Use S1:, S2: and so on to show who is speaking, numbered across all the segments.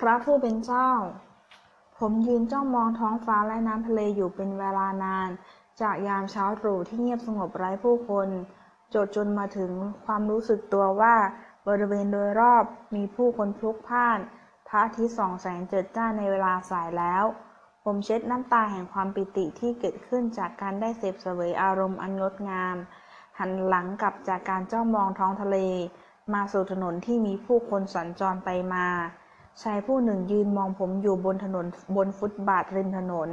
S1: พระผู้เป็นเจ้า ผมยืนจ้องมองท้องฟ้าและน้ำทะเลอยู่เป็นเวลานาน จากยามเช้าตรู่ที่เงียบสงบไร้ผู้คน จดจนมาถึงความรู้สึกตัวว่าบริเวณโดยรอบมีผู้คนพลุกพล่าน พระอาทิตย์ส่องแสงเจิดจ้าในเวลาสายแล้ว ผมเช็ดน้ำตาแห่งความปิติที่เกิดขึ้นจากการได้เสพเสวยอารมณ์อันงดงาม หันหลังกลับจากการจ้องมองท้องทะเล มาสู่ถนนที่มีผู้คนสัญจรไปมา ชายผู้หนึ่งยืนมองผมอยู่บนถนนบนฟุตบาทริมถนน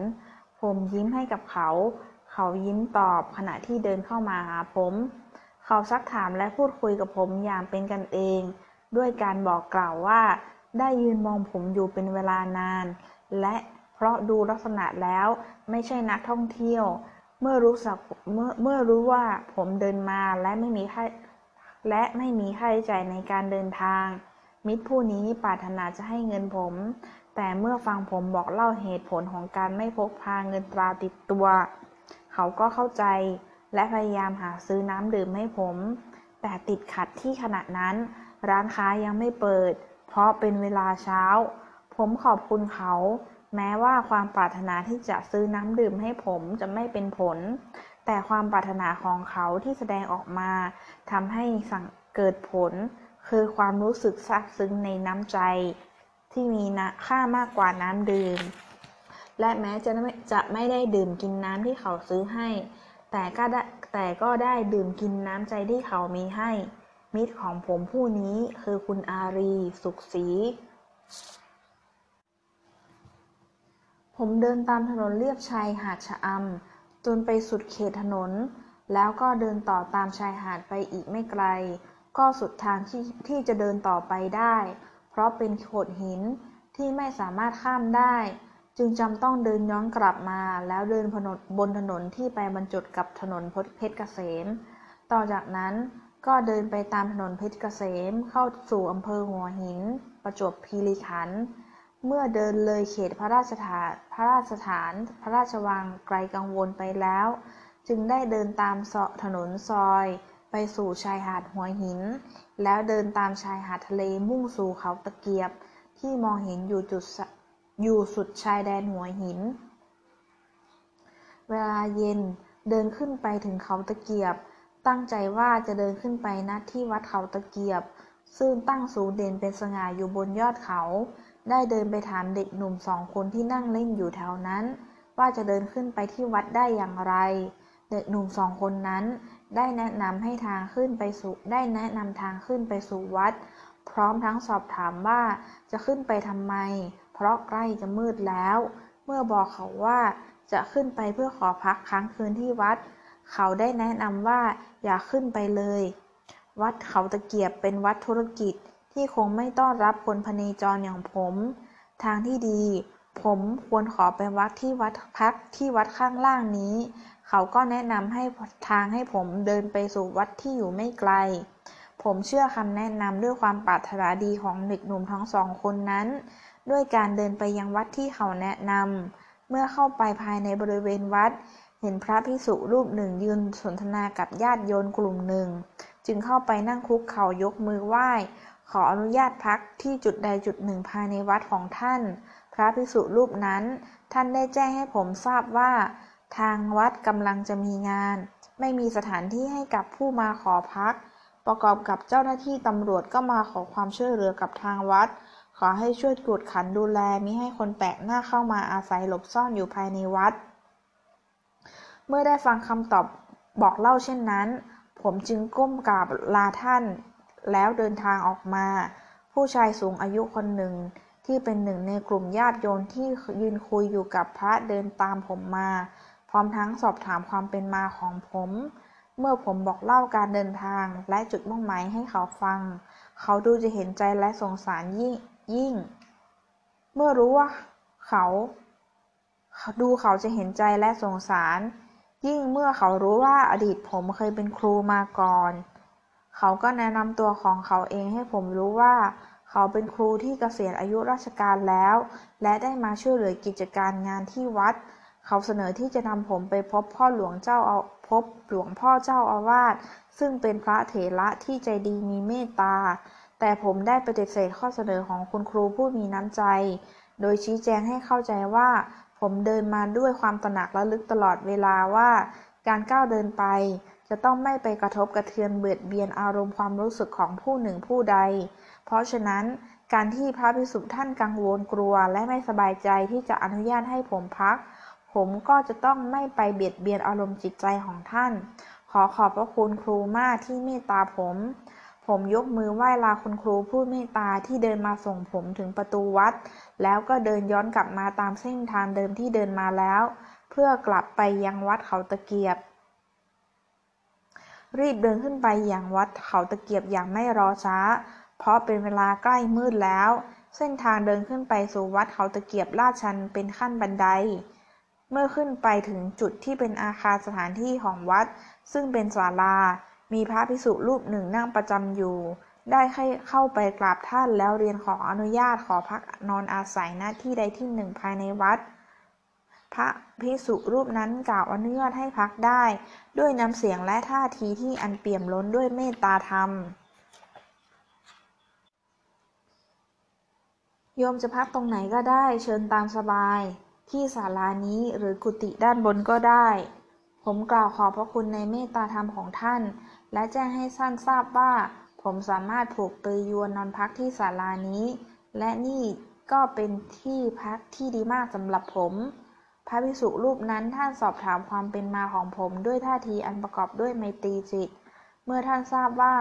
S1: ผมยิ้มให้กับเขา เขายิ้มตอบขณะที่เดินเข้ามาหาผม เขาซักถามและพูดคุยกับผมอย่างเป็นกันเอง ด้วยการบอกกล่าวว่า ได้ยืนมองผมอยู่เป็นเวลานาน และเพราะดูลักษณะแล้วไม่ใช่นักท่องเที่ยว เมื่อรู้สักเมื่อเมื่อรู้ว่าผมเดินมาและไม่มีค่าและไม่มีค่าใช้จ่ายในการเดินทาง มิตรผู้นี้ปรารถนาจะให้เงินผม แต่เมื่อฟังผมบอกเล่าเหตุผลของการไม่พกพาเงินตราติดตัว เขาก็เข้าใจ และพยายามหาซื้อน้ำดื่มให้ผม แต่ติดขัดที่ขณะนั้น ร้านค้ายังไม่เปิด เพราะเป็นเวลาเช้า ผมขอบคุณเขา แม้ว่าความปรารถนาที่จะซื้อน้ำดื่มให้ผมจะไม่เป็นผล แต่ความปรารถนาของเขาที่แสดงออกมาทำให้สั่งเกิดผล คือความรู้สึกซาบซึ้งในน้ำใจ ที่มีนะค่ามากกว่าน้ำดื่ม และแม้จะไม่จะไม่ได้ดื่มกินน้ำที่เขาซื้อให้ แต่ก็ได้แต่ก็ได้ดื่มกินน้ำใจที่เขามีให้ มิตรของผมผู้นี้คือคุณอารี สุขศรีผมเดินตามถนนเลียบชายหาดชะอำจนไปสุดเขตถนน แล้วก็เดินต่อตามชายหาดไปอีกไม่ไกล ก็สุดทางที่ที่จะเดินต่อไปได้ เพราะเป็นโขดหินที่ไม่สามารถข้ามได้ จึงจำต้องเดินย้อนกลับมา แล้วเดินถนนบนถนนที่ไปบรรจบกับถนนเพชรเกษม ต่อจากนั้นก็เดินไปตามถนนเพชรเกษมเข้าสู่อำเภอหัวหิน ประจวบคีรีขันธ์เมื่อเดินเลยเขตพระราชฐานพระราชฐาน พระราชวังไกลกังวลไปแล้ว จึงได้เดินตามเสาะถนนซอย ไปสู่ชายหาดหัวหิน แล้วเดินตามชายหาดทะเลมุ่งสู่เขาตะเกียบ ที่มองเห็นอยู่จุดอยู่สุดชายแดนหัวหิน เวลาเย็นเดินขึ้นไปถึงเขาตะเกียบ ตั้งใจว่าจะเดินขึ้นไปณที่วัดเขาตะเกียบ ซึ่งตั้งสูงเด่นเป็นสง่าอยู่บนยอดเขา ได้เดินไปถามเด็กหนุ่มสองคนที่นั่งเล่นอยู่แถวนั้น ว่าจะเดินขึ้นไปที่วัดได้อย่างไร เด็กหนุ่มสองคนนั้น ได้แนะนำให้ทางขึ้นไปสู่ได้แนะนำทางขึ้นไปสู่วัด พร้อมทั้งสอบถามว่าจะขึ้นไปทำไม เพราะใกล้จะมืดแล้ว เมื่อบอกเขาว่าจะขึ้นไปเพื่อขอพักค้างคืนที่วัด เขาได้แนะนำว่าอย่าขึ้นไปเลย วัดเขาตะเกียบเป็นวัดธุรกิจที่คงไม่ต้อนรับคนพเนจรอย่างผม ทางที่ดี ผมควรขอไปวัดที่วัดพักที่วัดข้างล่างนี้ เขาก็แนะนำให้ทางให้ผมเดินไปสู่วัดที่อยู่ไม่ไกล ผมเชื่อคำแนะนำด้วยความปรารถนาดีของเด็กหนุ่มทั้งสองคนนั้น ด้วยการเดินไปยังวัดที่เขาแนะนำเมื่อเข้าไปภายในบริเวณวัด เห็นพระภิกษุรูปหนึ่งยืนสนทนากับญาติโยมกลุ่มหนึ่ง จึงเข้าไปนั่งคุกเข่ายกมือไหว้ ขออนุญาตพักที่จุดใดจุดหนึ่งภายในวัดของท่าน พระภิกษุรูปนั้น ท่านได้แจ้งให้ผมทราบว่า ทางวัดกำลังจะมีงาน ไม่มีสถานที่ให้กับผู้มาขอพัก ประกอบกับเจ้าหน้าที่ตำรวจก็มาขอความช่วยเหลือกับทางวัด ขอให้ช่วยกวดขันดูแลมิให้คนแปลกหน้าเข้ามาอาศัยหลบซ่อนอยู่ภายในวัด เมื่อได้ฟังคำตอบบอกเล่าเช่นนั้น ผมจึงก้มกราบลาท่าน แล้วเดินทางออกมา ผู้ชายสูงอายุคนหนึ่งที่เป็นหนึ่งในกลุ่มญาติโยมที่ยืนคุยอยู่กับพระเดินตามผมมา ร้อมทั้งสอบถามความเป็นมาของผม เมื่อผมบอกเล่าการเดินทางและจุดมุ่งหมายให้เขาฟัง เขาดูจะเห็นใจและสงสารยิ่งยิ่ง เมื่อรู้ว่าเขาดูเขาจะเห็นใจและสงสาร ยิ่งเมื่อเขารู้ว่าอดีตผมเคยเป็นครูมาก่อน เขาก็แนะนำตัวของเขาเองให้ผมรู้ว่า เขาเป็นครูที่เกษียณอายุราชการแล้ว และได้มาช่วยเหลือกิจการงานที่วัด เขาเสนอที่จะนำผมไปพบพ่อหลวงเจ้าเอาพบหลวงพ่อเจ้าอาวาสซึ่งเป็นพระเถระที่ใจดีมีเมตตา แต่ผมได้ปฏิเสธข้อเสนอของคุณครูผู้มีน้ำใจ โดยชี้แจงให้เข้าใจว่า ผมเดินมาด้วยความตระหนักและลึกตลอดเวลาว่า การก้าวเดินไป จะต้องไม่ไปกระทบกระเทือนเบียดเบียนอารมณ์ความรู้สึกของผู้หนึ่งผู้ใด เพราะฉะนั้นการที่พระภิกษุท่านกังวลกลัว และไม่สบายใจที่จะอนุญาตให้ผมพัก ผมก็จะต้องไม่ไปเบียดเบียนอารมณ์จิตใจของท่าน ขอขอบพระคุณครูมากที่เมตตาผม ผมยกมือไหว้ลาคุณครูผู้เมตตาที่เดินมาส่งผมถึงประตูวัด แล้วก็เดินย้อนกลับมาตามเส้นทางเดิมที่เดินมาแล้ว เพื่อกลับไปยังวัดเขาตะเกียบ รีบเดินขึ้นไปอย่างวัดเขาตะเกียบอย่างไม่รอช้า เพราะเป็นเวลาใกล้มืดแล้ว เส้นทางเดินขึ้นไปสู่วัดเขาตะเกียบลาดชันเป็นขั้นบันได เมื่อขึ้นไปถึงจุดที่เป็นอาคารสถานที่ของวัด ซึ่งเป็นศาลา มีพระภิกษุรูปหนึ่งนั่งประจำอยู่ ได้ให้เข้าไปกราบท่านแล้วเรียนขออนุญาตขอพักนอนอาศัยณที่ใดที่หนึ่งภายในวัด พระภิกษุรูปนั้นกล่าวอนุญาตให้พักได้ ด้วยน้ำเสียงและท่าทีที่อันเปี่ยมล้นด้วยเมตตาธรรมโยมจะพักตรงไหนก็ได้เชิญตามสบาย ที่ศาลานี้หรือกุฏิด้านบนก็ได้ ผมกล่าวขอบพระคุณในเมตตาธรรมของท่าน และแจ้งให้ท่านทราบว่า ผมสามารถผูกเปยยวนนอนพักที่ศาลานี้ และนี่ก็เป็นที่พักที่ดีมากสำหรับผม พระภิกษุรูปนั้นท่านสอบถามความเป็นมาของผมด้วยท่าทีอันประกอบด้วยไมตรีจิต เมื่อท่านทราบว่า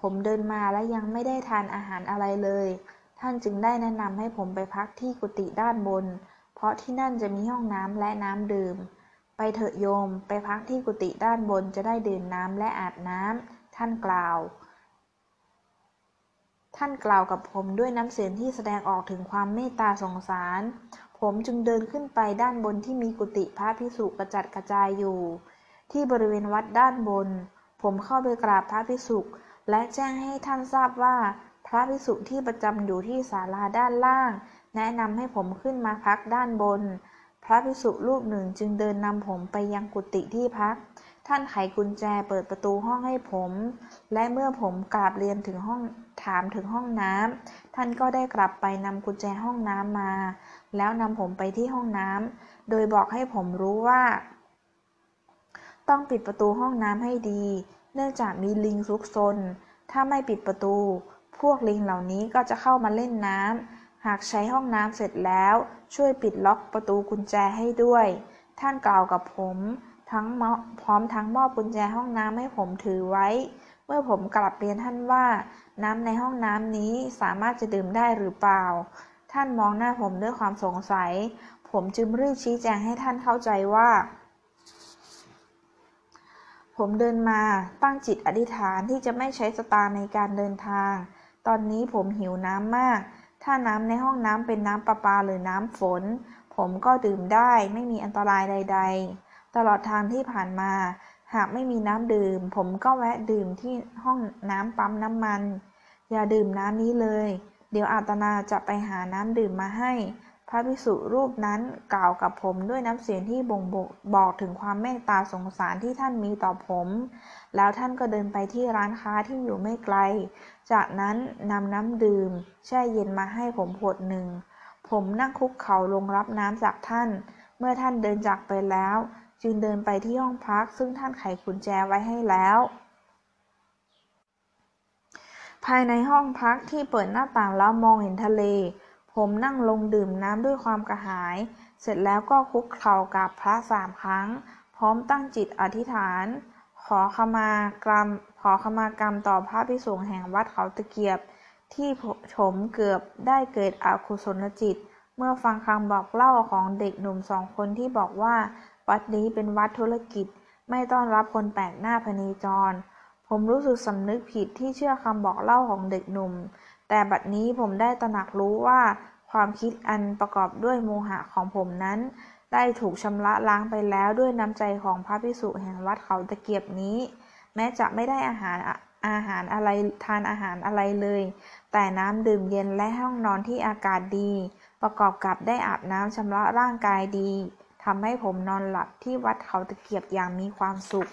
S1: ผมเดินมาและยังไม่ได้ทานอาหารอะไรเลย ท่านจึงได้แนะนำให้ผมไปพักที่กุฏิด้านบน เพราะที่นั่นจะมีห้องน้ำและน้ำดื่ม ไปเถอะโยม ไปพักที่กุฏิด้านบนจะได้ดื่มน้ำและอาบน้ำ ท่านกล่าว ท่านกล่าวกับผมด้วยน้ำเสียงที่แสดงออกถึงความเมตตาสงสาร ผมจึงเดินขึ้นไปด้านบนที่มีกุฏิพระภิกษุกระจัดกระจายอยู่ ที่บริเวณวัดด้านบน ผมเข้าไปกราบพระภิกษุและแจ้งให้ท่านทราบว่า พระภิกษุที่ประจำอยู่ที่ศาลาด้านล่าง แนะนำให้ผมขึ้นมาพักด้านบน พระภิกษุรูปหนึ่งจึงเดินนำผมไปยังกุฏิที่พัก ท่านไขกุญแจเปิดประตูห้องให้ผม และเมื่อผมกราบเรียนถึงห้องถามถึงห้องน้ำท่านก็ได้กลับไปนำกุญแจห้องน้ำมา แล้วนำผมไปที่ห้องน้ำโดยบอกให้ผมรู้ว่า ต้องปิดประตูห้องน้ำให้ดี เนื่องจากมีลิงซุกซน ถ้าไม่ปิดประตู พวกลิงเหล่านี้ก็จะเข้ามาเล่นน้ำ หากใช้ห้องน้ำเสร็จแล้ว ช่วยปิดล็อกประตูกุญแจให้ด้วย ท่านกล่าวกับผม ทั้งพร้อมทั้งมอบกุญแจห้องน้ำให้ผมถือไว้ เมื่อผมกลับเรียนท่านว่า น้ำในห้องน้ำนี้สามารถจะดื่มได้หรือเปล่า ท่านมองหน้าผมด้วยความสงสัย ผมจึงรีบชี้แจงให้ท่านเข้าใจว่าผมเดินมาตั้งจิตอธิษฐานที่จะไม่ใช้สตางค์ในการเดินทาง ตอนนี้ผมหิวน้ำมาก ถ้าน้ำในห้องน้ำเป็นน้ำประปาหรือน้ำฝน ผมก็ดื่มได้ไม่มีอันตรายใด ๆ ตลอดทางที่ผ่านมา หากไม่มีน้ำดื่ม ผมก็แวะดื่มที่ห้องน้ำปั๊มน้ำมัน อย่าดื่มน้ำนี้เลย เดี๋ยวอาตนาจะไปหาน้ำดื่มมาให้ พระภิกษุรูปนั้นกล่าวกับผมด้วยน้ำเสียงที่บ่งบอกถึงความเมตตาสงสารที่ท่านมีต่อผม แล้วท่านก็เดินไปที่ร้านค้าที่อยู่ไม่ไกล จากนั้นนำน้ำดื่ม แช่เย็นมาให้ผมขวดหนึ่ง ผมนั่งคุกเข่าลงรับน้ำจากท่าน เมื่อท่านเดินจากไปแล้ว จึงเดินไปที่ห้องพัก ซึ่งท่านไขกุญแจไว้ให้แล้วภายในห้องพักที่เปิดหน้าต่างแล้วมองเห็นทะเล ผมนั่งลงดื่มน้ำด้วยความกระหาย เสร็จแล้วก็คุกเข่ากับพระสามครั้ง พร้อมตั้งจิตอธิษฐาน ขอขมากรรม ขอขมากรรมต่อพระภิกษุแห่งวัดเขาตะเกียบ ที่ผมเกือบได้เกิดอกุศลจิต เมื่อฟังคำบอกเล่าของเด็กหนุ่มสองคนที่บอกว่า วัดนี้เป็นวัดธุรกิจ ไม่ต้อนรับคนแปลกหน้าพเนจร ผมรู้สึกสำนึกผิดที่เชื่อคำบอกเล่าของเด็กหนุ่ม แต่บัดนี้ผมได้ตระหนักรู้ว่า ความคิดอันประกอบด้วยโมหะของผมนั้น ได้ถูกชำระล้างไปแล้วด้วยน้ำใจของพระภิกษุแห่งวัดเขาตะเกียบนี้ แม้จะไม่ได้อาหารอาหารอะไรทานอาหารอะไรเลย แต่น้ำดื่มเย็นและห้องนอนที่อากาศดี ประกอบกับได้อาบน้ำชำระร่างกายดีทำให้ผมนอนหลับที่วัดเขาตะเกียบอย่างมีความสุข